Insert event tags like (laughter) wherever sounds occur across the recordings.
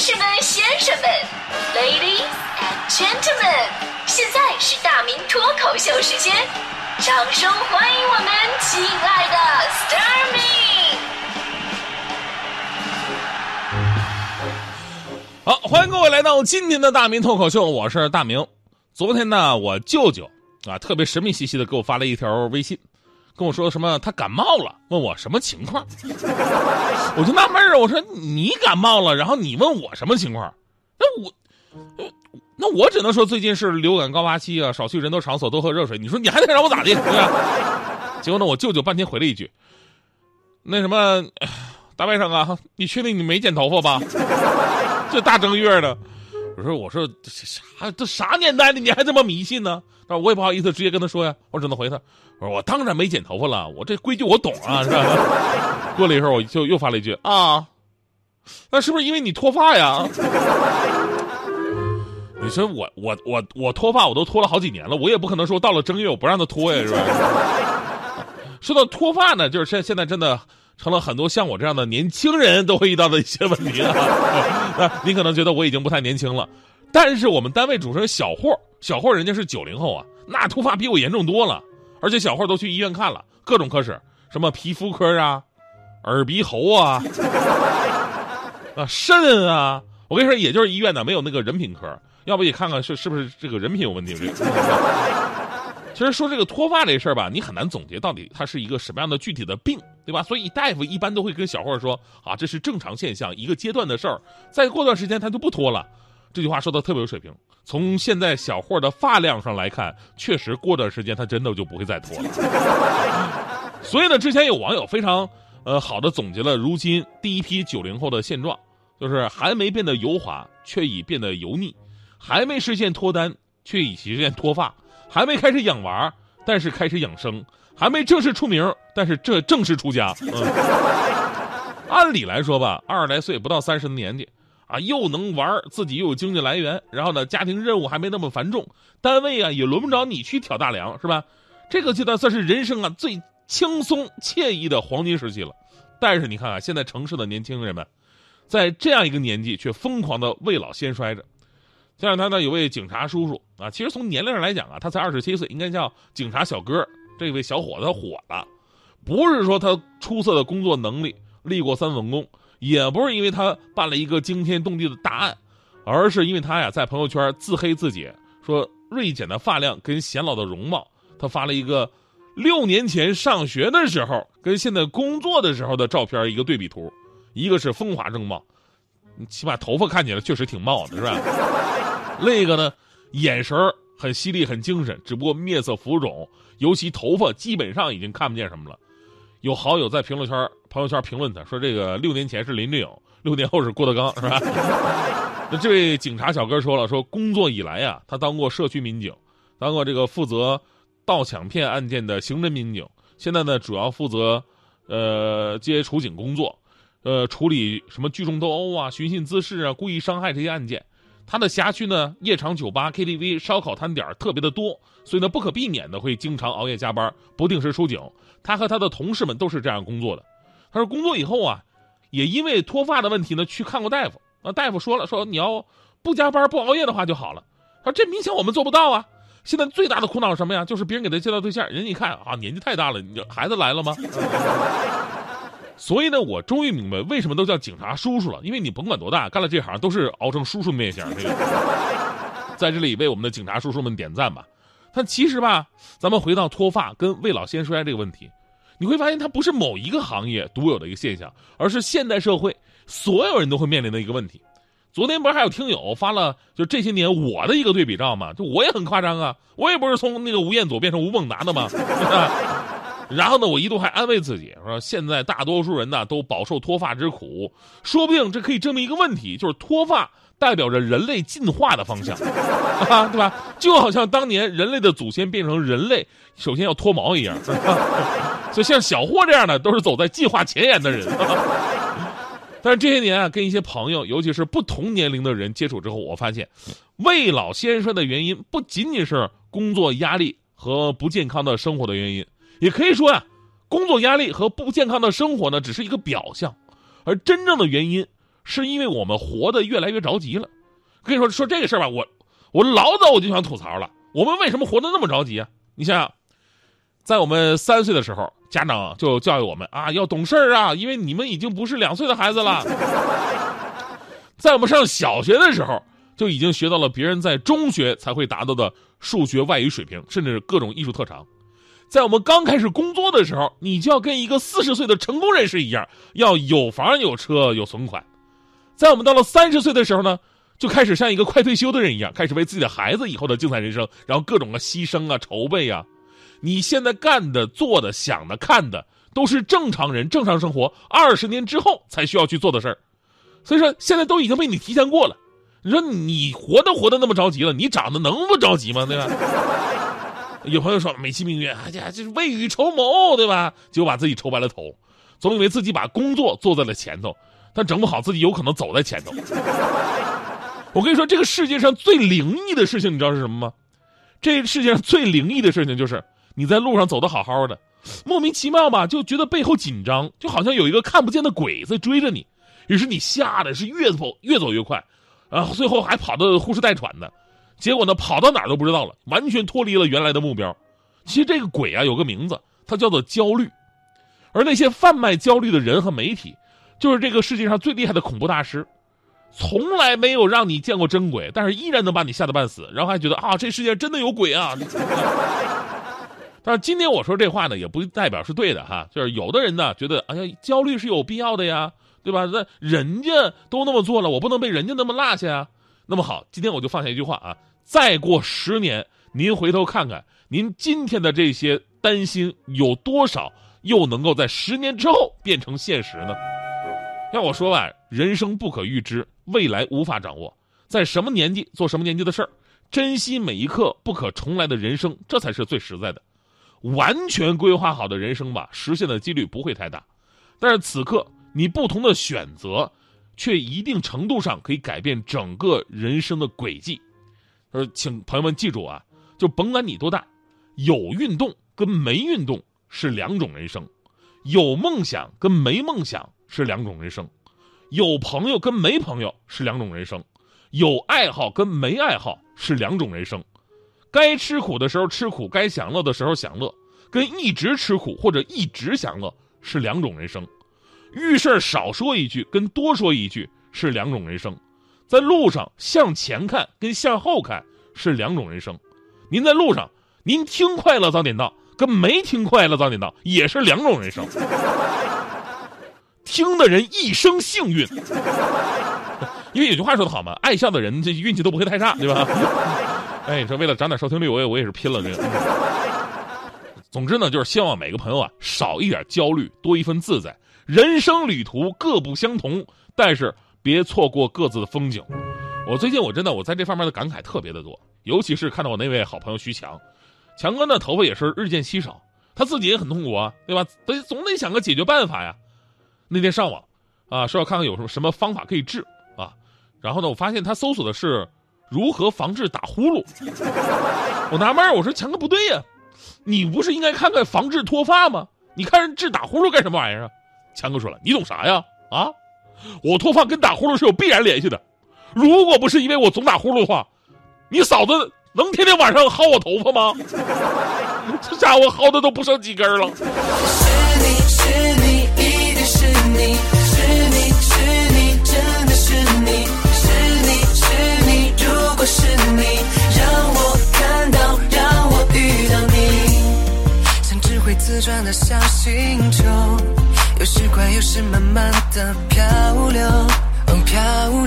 士们、先生们，Ladies and Gentlemen，现在是大明脱口秀时间，掌声欢迎我们亲爱的 s t a r m y 好，欢迎各位来到今天的大明脱口秀，我是大明。昨天呢，我舅舅啊，特别神秘兮兮的给我发了一条微信，跟我说什么他感冒了，问我什么情况。(laughs) 我就纳闷儿，我说你感冒了，然后你问我什么情况？那我，那我只能说最近是流感高发期啊，少去人多场所，多喝热水。你说你还得让我咋地？对吧？结果呢，我舅舅半天回了一句：“那什么，(sighs) 大外甥啊，你确定你没剪头发吧？这大正月的。”我说：“我说这啥这啥年代了，你还这么迷信呢？”但是我也不好意思直接跟他说呀，我只能回他：“我说我当然没剪头发了，我这规矩我懂啊，是吧？” (laughs) 过了一会儿，我就又发了一句：“啊，那是不是因为你脱发呀？” (laughs) 你说我我我我脱发我都脱了好几年了，我也不可能说到了正月我不让他脱呀，是吧？说到脱发呢，就是现现在真的成了很多像我这样的年轻人都会遇到的一些问题了。(laughs) 那你可能觉得我已经不太年轻了，但是我们单位主持人小霍，小霍人家是九零后啊，那脱发比我严重多了，而且小霍都去医院看了各种科室，什么皮肤科啊、耳鼻喉啊、(laughs) 啊肾啊，我跟你说，也就是医院呢没有那个人品科，要不也看看是是不是这个人品有问题。其实说这个脱发这事儿吧，你很难总结到底它是一个什么样的具体的病，对吧？所以大夫一般都会跟小霍说啊，这是正常现象，一个阶段的事儿，再过段时间他就不脱了。这句话说的特别有水平。从现在小霍的发量上来看，确实过段时间他真的就不会再脱了。所以呢，之前有网友非常呃好的总结了如今第一批九零后的现状，就是还没变得油滑，却已变得油腻；还没实现脱单，却已实现脱发；还没开始养娃，但是开始养生；还没正式出名，但是这正式出家。(laughs) 嗯，按理来说吧，二十来岁不到三十的年纪。啊，又能玩自己又有经济来源，然后呢，家庭任务还没那么繁重，单位啊也轮不着你去挑大梁，是吧？这个阶段算是人生啊最轻松惬意的黄金时期了。但是你看啊，现在城市的年轻人们，在这样一个年纪却疯狂的未老先衰着。像他呢，有位警察叔叔啊，其实从年龄上来讲啊，他才二十七岁，应该叫警察小哥。这位小伙子火了，不是说他出色的工作能力，立过三份工。也不是因为他办了一个惊天动地的大案，而是因为他呀在朋友圈自黑自己，说锐减的发量跟显老的容貌。他发了一个六年前上学的时候跟现在工作的时候的照片一个对比图，一个是风华正茂，起码头发看起来确实挺茂的，是吧？另一个呢，眼神很犀利很精神，只不过面色浮肿，尤其头发基本上已经看不见什么了。有好友在评论圈、朋友圈评论他说：“这个六年前是林志颖，六年后是郭德纲，是吧？” (laughs) 那这位警察小哥说了：“说工作以来呀，他当过社区民警，当过这个负责盗抢骗案件的刑侦民警，现在呢主要负责呃接处警工作，呃处理什么聚众斗殴啊、寻衅滋事啊、故意伤害这些案件。他的辖区呢，夜场酒吧、KTV、烧烤摊点特别的多，所以呢不可避免的会经常熬夜加班，不定时出警。”他和他的同事们都是这样工作的。他说工作以后啊，也因为脱发的问题呢，去看过大夫。啊，大夫说了，说你要不加班不熬夜的话就好了。他说这明显我们做不到啊。现在最大的苦恼是什么呀？就是别人给他介绍对象，人家一看啊，年纪太大了，你孩子来了吗？所以呢，我终于明白为什么都叫警察叔叔了，因为你甭管多大，干了这行都是熬成叔叔面相。这个，在这里为我们的警察叔叔们点赞吧。但其实吧，咱们回到脱发跟未老先衰这个问题，你会发现它不是某一个行业独有的一个现象，而是现代社会所有人都会面临的一个问题。昨天不是还有听友发了就这些年我的一个对比照吗？就我也很夸张啊，我也不是从那个吴彦祖变成吴孟达的吗？然后呢，我一度还安慰自己说，现在大多数人呢都饱受脱发之苦，说不定这可以证明一个问题，就是脱发代表着人类进化的方向，啊，对吧？就好像当年人类的祖先变成人类，首先要脱毛一样。(laughs) 所以像小霍这样的，都是走在进化前沿的人。(laughs) 但是这些年啊，跟一些朋友，尤其是不同年龄的人接触之后，我发现，未老先衰的原因不仅仅是工作压力和不健康的生活的原因。也可以说呀、工作压力和不健康的生活呢，只是一个表象，而真正的原因是因为我们活得越来越着急了。跟你说说这个事儿吧，我我老早我就想吐槽了。我们为什么活得那么着急啊？你想想，在我们三岁的时候，家长就教育我们啊，要懂事儿啊，因为你们已经不是两岁的孩子了。在我们上小学的时候，就已经学到了别人在中学才会达到的数学、外语水平，甚至各种艺术特长。在我们刚开始工作的时候，你就要跟一个四十岁的成功人士一样，要有房有车有存款。在我们到了三十岁的时候呢，就开始像一个快退休的人一样，开始为自己的孩子以后的精彩人生，然后各种的牺牲啊、筹备啊。你现在干的、做的、想的、看的，都是正常人正常生活二十年之后才需要去做的事儿。所以说，现在都已经被你提前过了。你说你活都活得那么着急了，你长得能不着急吗？对吧？有朋友说美其名曰，哎呀，这是未雨绸缪，对吧？就把自己愁白了头，总以为自己把工作做在了前头，但整不好自己有可能走在前头。(laughs) 我跟你说，这个世界上最灵异的事情，你知道是什么吗？这世界上最灵异的事情就是你在路上走的好好的，莫名其妙吧，就觉得背后紧张，就好像有一个看不见的鬼在追着你，于是你吓得是越走越走越快，然后最后还跑得呼哧带喘的。结果呢，跑到哪儿都不知道了，完全脱离了原来的目标。其实这个鬼啊，有个名字，它叫做焦虑。而那些贩卖焦虑的人和媒体，就是这个世界上最厉害的恐怖大师。从来没有让你见过真鬼，但是依然能把你吓得半死，然后还觉得啊，这世界真的有鬼啊。但是今天我说这话呢，也不代表是对的哈。就是有的人呢，觉得哎呀，焦虑是有必要的呀，对吧？那人家都那么做了，我不能被人家那么落下呀。那么好，今天我就放下一句话啊。再过十年，您回头看看，您今天的这些担心有多少，又能够在十年之后变成现实呢？要我说吧，人生不可预知，未来无法掌握，在什么年纪做什么年纪的事儿，珍惜每一刻不可重来的人生，这才是最实在的。完全规划好的人生吧，实现的几率不会太大，但是此刻你不同的选择，却一定程度上可以改变整个人生的轨迹。呃，请朋友们记住啊，就甭管你多大，有运动跟没运动是两种人生，有梦想跟没梦想是两种人生，有朋友跟没朋友是两种人生，有爱好跟没爱好是两种人生，该吃苦的时候吃苦，该享乐的时候享乐，跟一直吃苦或者一直享乐是两种人生，遇事少说一句跟多说一句是两种人生。在路上向前看跟向后看是两种人生，您在路上，您听快乐早点到，跟没听快乐早点到也是两种人生。听的人一生幸运，因为有句话说的好嘛，爱笑的人这运气都不会太差，对吧？哎，你说为了涨点收听率，我也我也是拼了这个。总之呢，就是希望每个朋友啊少一点焦虑，多一份自在。人生旅途各不相同，但是。别错过各自的风景。我最近我真的我在这方面的感慨特别的多，尤其是看到我那位好朋友徐强，强哥呢头发也是日渐稀少，他自己也很痛苦啊，对吧？得总得想个解决办法呀。那天上网啊，说要看看有什么什么方法可以治啊，然后呢，我发现他搜索的是如何防治打呼噜。我纳闷我说强哥不对呀，你不是应该看看防治脱发吗？你看人治打呼噜干什么玩意儿啊？强哥说了，你懂啥呀？啊？我脱发跟打呼噜是有必然联系的，如果不是因为我总打呼噜的话，你嫂子能天天晚上薅我头发吗？(laughs) 这家伙薅的都不剩几根了。是你是你一定是你是你是你真的是你是你是你如果是你让我看到让我遇到你，像只会自转的小星球。有时快，有时慢慢的飘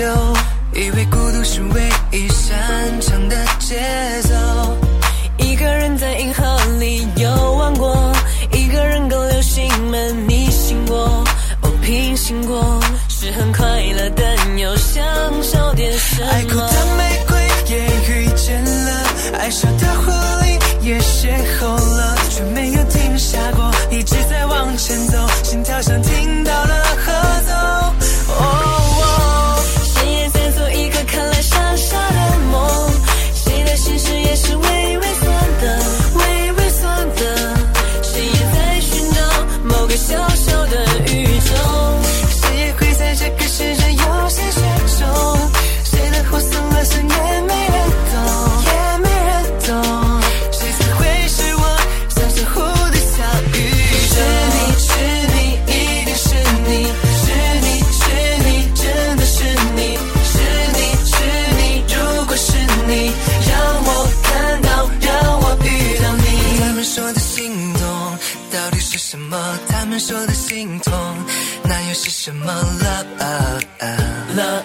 流，以为孤独是唯一擅长的节奏。一个人在银河里游玩过，一个人跟流星们逆行过，哦，平行过，是很快乐，但又想少点什么。爱哭的玫瑰也遇见了，爱笑的狐狸也邂逅什么 love？love，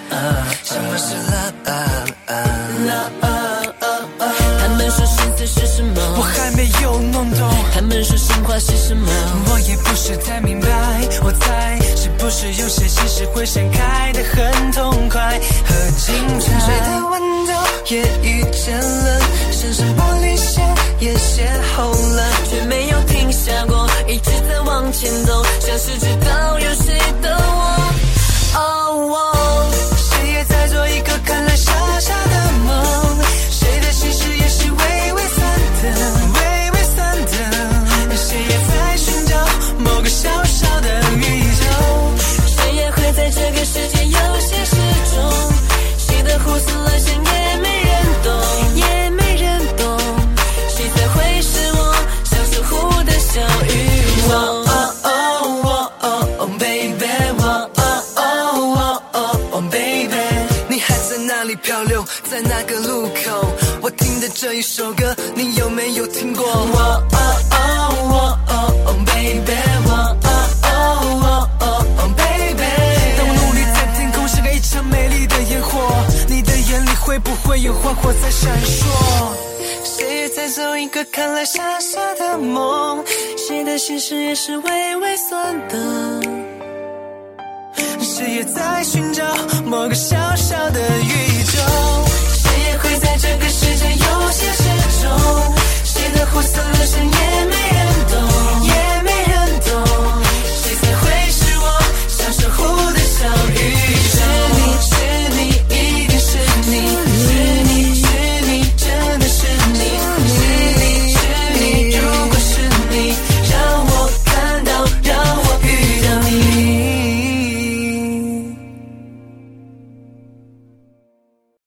什么是 love？love？他们说心思是什么？我还没有弄懂，他们说神话是什么？我也不是太明白。我猜是不是有些心事会盛开会不会有花火在闪烁？谁也在做一个看来傻傻的梦，谁的心事也是微微酸的。谁也在寻找某个小小的宇宙。谁也会在这个世界有些失重，谁的胡思乱想也没人懂。